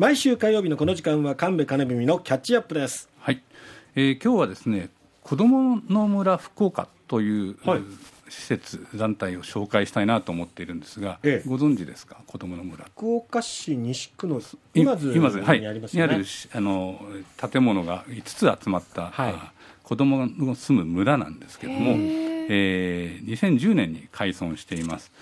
毎週火曜日のこの時間は神戸金文のキャッチアップです。はい、えー今日はですね子どもの村福岡という、はい。施設団体を紹介したいなと思っているんですが、ええ。ご存知ですか？子どもの村。福岡市西区のい今津今津はい。にありますよね、にあるしあの建物が5つ集まった、はい。あ子どもの住む村なんですけども、えー2010年に開村しています。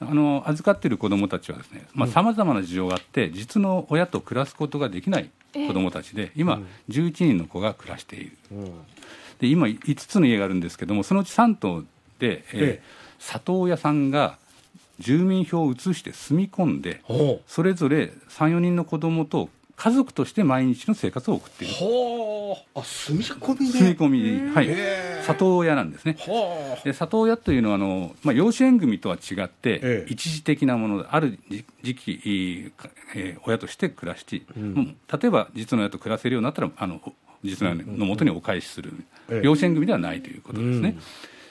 あの預かっている子どもたちはですねさまざ、まな事情があって実の親と暮らすことができない子どもたちで今、11人の子が暮らしている。うん。で今5つの家があるんですけどもそのうち3棟で、えーええ。里親さんが住民票を移して住み込んでほそれぞれ34人の子供と家族として毎日の生活を送っていうる。ほう。あ住み込みで住み込みはい。里親なんですね。ほで里親というのはあの、まあ、養子縁組とは違って、ええ。一時的なものである時時期、えー親として暮らし、ん。もう例えば実の親と暮らせるようになったらあの実の親のもとにお返しする、ええ。養子縁組ではないということですね。うん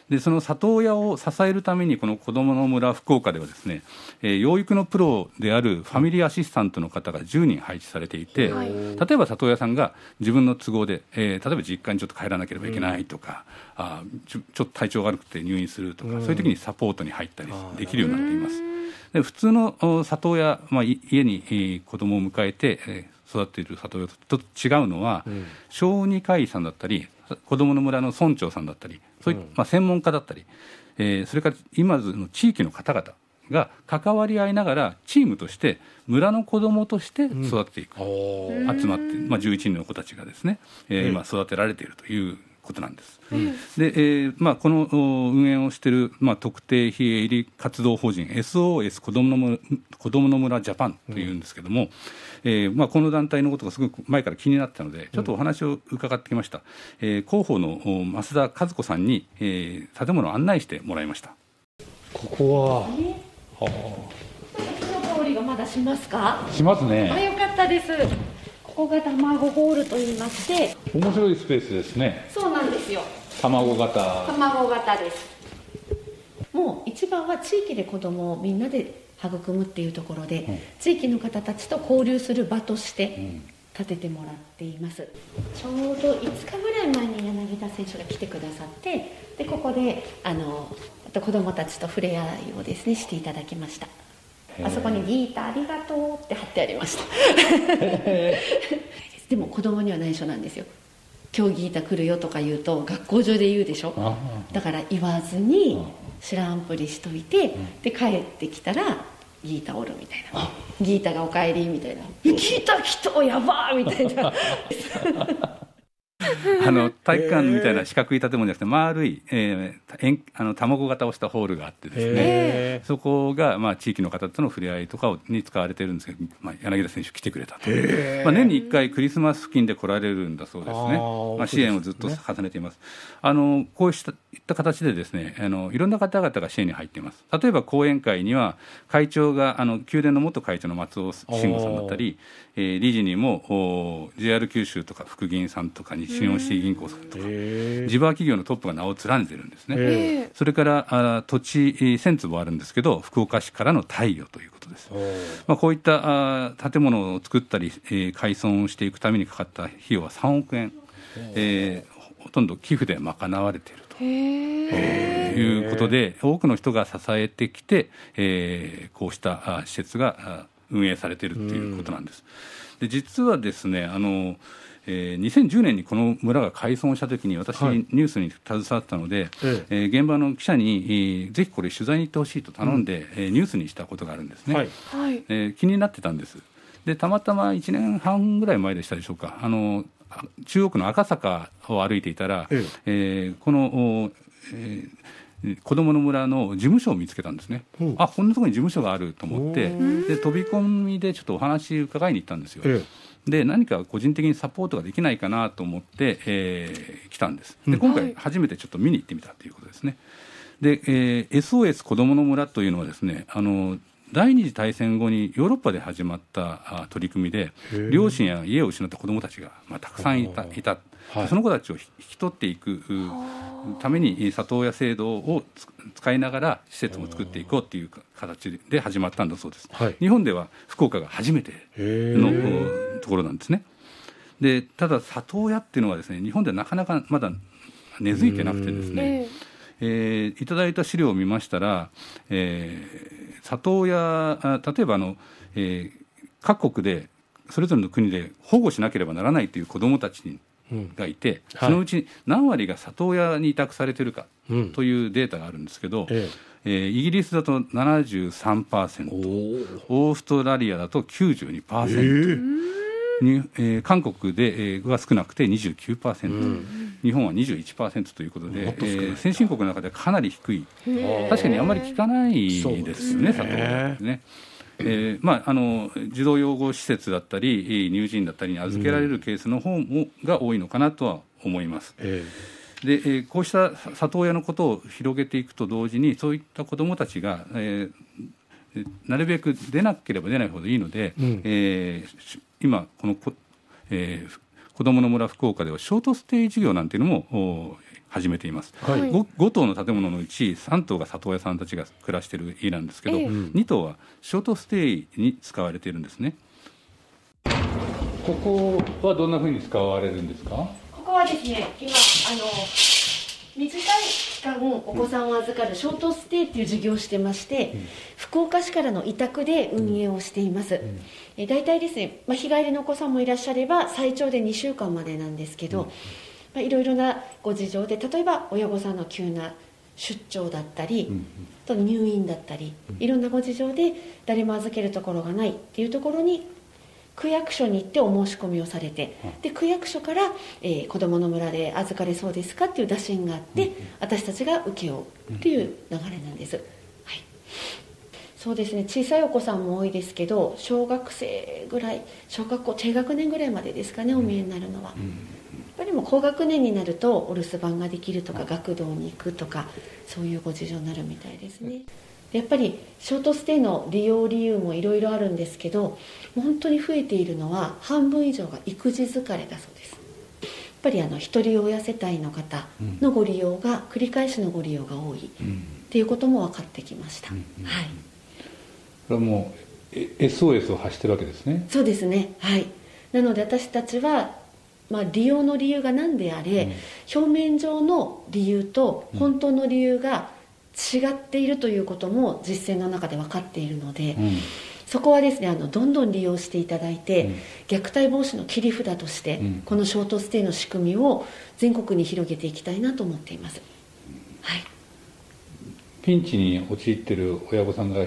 でその里親を支えるためにこの子どもの村福岡ではですね、えー養育のプロであるファミリーアシスタントの方が10人配置されていて、はい。例えば里親さんが自分の都合で、えー例えば実家にちょっと帰らなければいけないとか、あーちょちょっと体調が悪くて入院するとか、そういう時にサポートに入ったりできるようになっています。で普通のお里親、まあ、い家に、えー子供を迎えて、えー育っている里親と違うのは、小児科医さんだったり子どもの村の村長さんだったりそういまあ、専門家だったり、えーそれから今津の地域の方々が関わり合いながらチームとして村の子どもとして育っていく、お集まって、まあ、11人の子たちがですね、えーうん。今育てられているということなんです。で、えーまあ、このお運営をしている、まあ、特定非営利活動法人 SOS 子どもの村子どもの村ジャパンというんですけども、えーまあ、この団体のことがすごく前から気になってたのでちょっとお話を伺ってきました、えー広報のお増田和子さんに、えー建物を案内してもらいました。ここはこの香りがまだしますか？しますあね。よかったですここが卵ホールと言いまして面白いスペースですね。そうなんですよ。卵型。卵型です。もう一番は地域で子供をみんなで育むっていうところで、地域の方たちと交流する場として建ててもらっています、ちょうど5日ぐらい前に柳田選手が来てくださってでここであの子供たちと触れ合いをですねしていただきました。あそこにギーターありがとうってありました。でも子供には内緒なんですよ。今日ギータ来るよとか言うと学校上で言うでしょ。あだから言わずに知らんぷりしといて、で帰ってきたらギータおるみたいな。ギータがお帰りみたいな「ギータ来たやばー!」みたいな。あの体育館みたいな四角い建物じゃなくて丸い、えー円あの卵型をしたホールがあってですね。へそこが、まあ、地域の方との触れ合いとかをに使われてるんですけど、まあ、柳田選手来てくれたと、まあ、年に1回クリスマス付近で来られるんだそうですね。まあ、支援をずっと重ねています。あのこうしたいった形でですねあのいろんな方々が支援に入っています。例えば講演会には会長があの宮殿の元会長の松尾慎吾さんだったり、えー理事にもお JR 九州とか福銀さんとか日本シティ銀行さんとかへ地場企業のトップが名を連ねてるんですね、えそれからあ土地えー1000坪あるんですけど福岡市からの貸与ということです、まあ、こういったあ建物を作ったり、えー改装をしていくためにかかった費用は3億円、えーほとんど寄付で賄われていると。いうことで多くの人が支えてきて、えーこうしたあ施設があ運営されているということなんです。で実はですねあのえー2010年にこの村が改装したときに私、はいニュースに携わったので、ええ。ー現場の記者に、えーぜひこれ取材に行ってほしいと頼んで、えーニュースにしたことがあるんですね、はい。はい。えー気になってたんです。でたまたま1年半ぐらい前でしたでしょうか。あのあ中央区の赤坂を歩いていたら、ええ。ーこの、おえー子どもの村の事務所を見つけたんですね、う。んあこんなところに事務所があると思っておで飛び込みでちょっとお話伺いに行ったんですよ、えで何か個人的にサポートができないかなと思って、えー来たんです。で今回初めてちょっと見に行ってみたということですね。で、えー SOS 子どもの村というのはですねあの第二次大戦後にヨーロッパで始まったあ取り組みでー。両親や家を失った子どもたちが、まあ、たくさんいたいた、はい。その子たちを引き取っていくうために里親制度をつ使いながら施設も作っていこうという形で始まったんだそうです、はい。日本では福岡が初めてへのーところなんですね。でただ里親っていうのはですね日本ではなかなかまだ根付いてなくてですね、えー、いただいた資料を見ましたら、えー、里親例えばあの、えー、各国でそれぞれの国で保護しなければならないという子どもたちがいて、そのうち何割が里親に委託されてるかというデータがあるんですけど、うんえ。えー、イギリスだと73%オーストラリアだと92%。えーにえー、韓国で、えー、は少なくて29%、うん、日本は21%ということで、えー、先進国の中でかなり低い、確かにあんまり聞かないですよね、佐藤ね。えーまあ、あの児童養護施設だったり、乳児院だったりに預けられるケースの方も、が多いのかなとは思います。えー、でえー、こうした里親のことを広げていくと同時に、そういった子どもたちが、えー、なるべく出なければ出ないほどいいので、うん、えー、今このこ、えー、子どもの村福岡ではショートステイ事業なんていうのも始めています、はい、5, 5棟の建物のうち3棟が里親さんたちが暮らしている家なんですけど、えー、2棟はショートステイに使われているんですね。ここはどんなふうに使われるんですか？ここはですね今あの短い期間お子さんを預かるショートステイっていう事業をしてまして、うん、福岡市からの委託で運営をしています、うん、え大体ですね、まあ、日帰りのお子さんもいらっしゃれば最長で2週間までなんですけど、うん、まあ、いろいろなご事情で例えば親御さんの急な出張だったり、と入院だったりいろんなご事情で誰も預けるところがないっていうところに区役所に行ってお申し込みをされて、で区役所から、えー、子どもの村で預かれそうですか？っていう打診があって、私たちが請け負うっていう流れなんです、はい、そうですね。小さいお子さんも多いですけど小学生ぐらい小学校低学年ぐらいまでですかねお見えになるのは、ぱりもう高学年になるとお留守番ができるとか学童に行くとかそういうご事情になるみたいですね、やっぱりショートステイの利用理由もいろいろあるんですけど本当に増えているのは半分以上が育児疲れだそうです。やっぱりあの一人親世帯の方のご利用が、繰り返しのご利用が多い。っていうことも分かってきました、はい。これはもう SOS を発してるわけですね。そうですね。はい。なので私たちはまあ、利用の理由が何であれ、うん、表面上の理由と本当の理由が違っているということも実践の中で分かっているので、うん、そこはですねあのどんどん利用していただいて、うん、虐待防止の切り札として、うん、このショートステイの仕組みを全国に広げていきたいなと思っています、はい、ピンチに陥っている親御さんが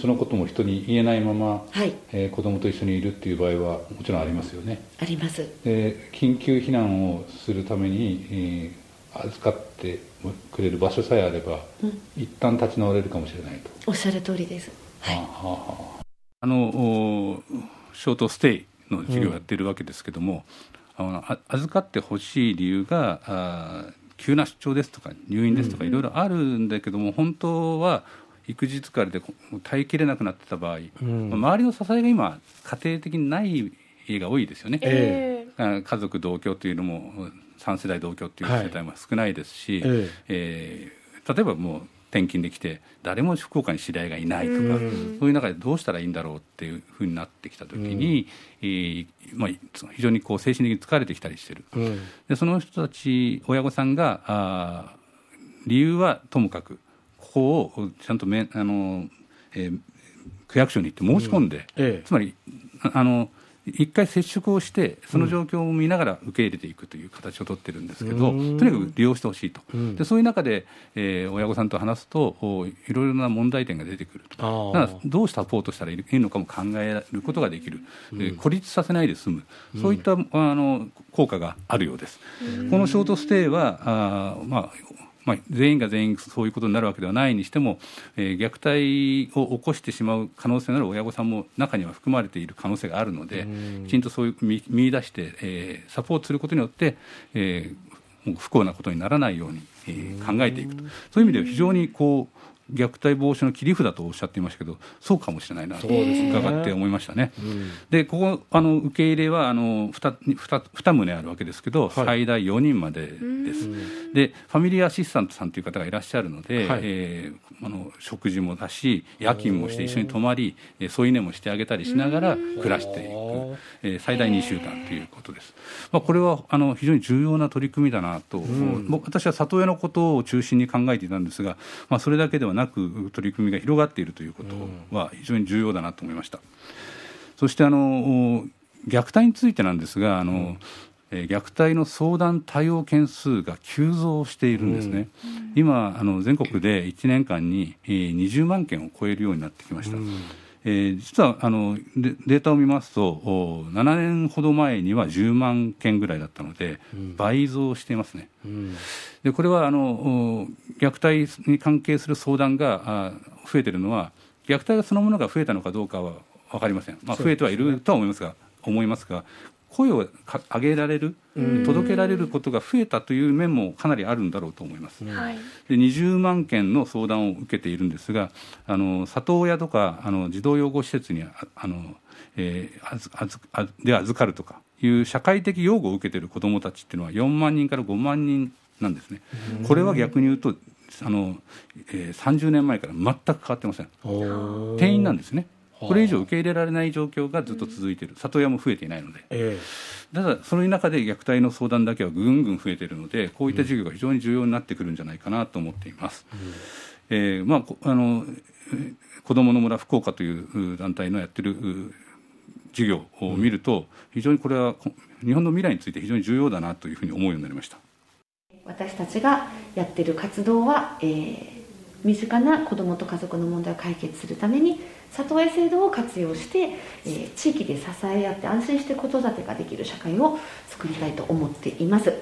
そのことも人に言えないまま、はい。えー、子供と一緒にいるっていう場合はもちろんありますよね。あります。で緊急避難をするために、えー、預かってくれる場所さえあれば、うん、一旦立ち直れるかもしれないと。おっしゃる通りです、はい、はあはあ、あ。のショートステイの授業をやっているわけですけども、うん、あの預かってほしい理由があ急な出張ですとか入院ですとかいろいろあるんだけども、うん、本当は育児疲れで耐えきれなくなってた場合、うん、周りの支えが今家庭的にない家が多いですよね、えー、家族同居というのも3世代同居っていう世帯も少ないですし、はい、えー、例えばもう転勤できて誰も福岡に知り合いがいないとか、そういう中でどうしたらいいんだろうっていうふうになってきた時に、えー、まあ、非常にこう精神的に疲れてきたりしてる、でその人たち親御さんがあ理由はともかくここをちゃんとめあの、えー、区役所に行って申し込んで、ええ、つまりあの一回接触をしてその状況を見ながら受け入れていくという形を取ってるんですけど、うん、とにかく利用してほしいと、うん、でそういう中で、えー、親御さんと話すといろいろな問題点が出てくると。だからどうサポートしたらいいのかも考えることができる、うん、孤立させないで済む、そういったあの効果があるようです。このショートステイはあ、まあまあ、全員が全員そういうことになるわけではないにしても、えー、虐待を起こしてしまう可能性のある親御さんも中には含まれている可能性があるので、きちんとそういう見見出して、えー、サポートすることによって、えー、不幸なことにならないように、えー、考えていくと、そういう意味では非常にこう虐待防止の切り札とおっしゃっていましたけど、そうかもしれないなと伺って思いましたね。で、ここあの受け入れはあの 2, 2, 2棟あるわけですけど、はい、最大4人までです。で、ファミリーアシスタントさんという方がいらっしゃるので、はい、えー、あの食事もだし、夜勤もして一緒に泊まり、添い寝もしてあげたりしながら暮らしていく、えー、最大2週間ということです。まあ、これはあの非常に重要な取り組みだなと、う。ん、私は里親のことを中心に考えていたんですが、まあ、それだけではなく取り組みが広がっているということは非常に重要だなと思いました。そしてあの虐待についてなんですがあの、うん。え虐待の相談対応件数が急増しているんですね、うん、今あの全国で1年間に20万件を超えるようになってきました、うん、えー、実はあのデータを見ますと7年ほど前には10万件ぐらいだったので、うん、倍増していますね、でこれはあの虐待に関係する相談が増えているのは虐待そのものが増えたのかどうかは分かりません、まあ、増えてはいるとは思いますが思いますが声を上げられる、届けられることが増えたという面もかなりあるんだろうと思います。で20万件の相談を受けているんですが、あの里親とかあの児童養護施設にあの、えー、あずあずあで預かるとかいう社会的養護を受けている子どもたちっていうのは4万人から5万人なんですね。これは逆に言うとあの、えー、30年前から全く変わってません。定員なんですね。これ以上受け入れられない状況がずっと続いている、里親も増えていないので、えー、ただ、その中で虐待の相談だけはぐんぐん増えているので、こういった授業が非常に重要になってくるんじゃないかなと思っています。うん、えー、まあ、あの子どもの村福岡という団体のやってる授業を見ると、非常にこれは日本の未来について非常に重要だなというふうに思うようになりました。私たちがやってる活動は、えー、身近な子どもと家族の問題を解決するために里親制度を活用して、えー、地域で支え合って安心して子育てができる社会を作りたいと思っています。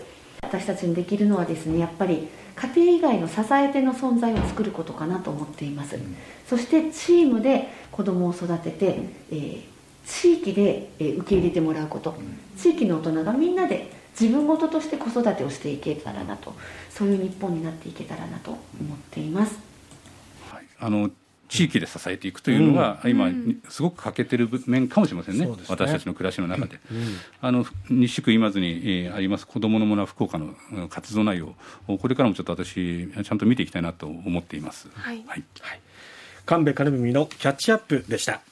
私たちにできるのはですねやっぱり家庭以外の支え手の存在を作ることかなと思っています、うん、そしてチームで子どもを育てて、えー、地域で受け入れてもらうこと、地域の大人がみんなで自分事として子育てをしていけたらなと。そういう日本になっていけたらなと思っています、はい、あの地域で支えていくというのが、うん、今、すごく欠けてる面かもしれませんね、ね。私たちの暮らしの中で。うん、あの西区今津に、えー、あります子どもの村福岡の活動内容、これからもちょっと私、ちゃんと見ていきたいなと思っています。はい、はい、神戸金文のキャッチアップでした。